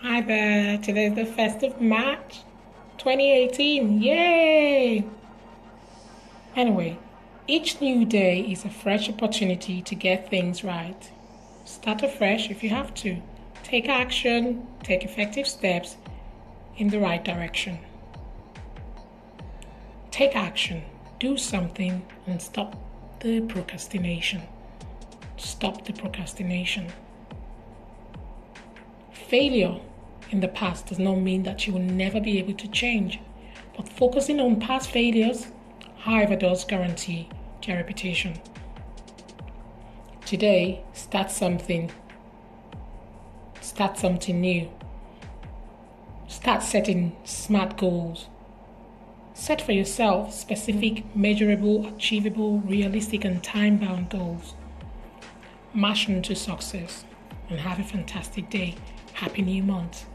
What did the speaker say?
Hi there, today is the 1st of March 2018. Yay! Anyway, each new day is a fresh opportunity to get things right. Start afresh if you have to. Take action, take effective steps in the right direction. Take action, do something, and stop the procrastination. Stop the procrastination. Failure in the past does not mean that you will never be able to change, but focusing on past failures, however, does guarantee your reputation. Today, start something. Start something new. Start setting smart goals. Set for yourself specific, measurable, achievable, realistic, and time bound goals. March into success and have a fantastic day. Happy New Month.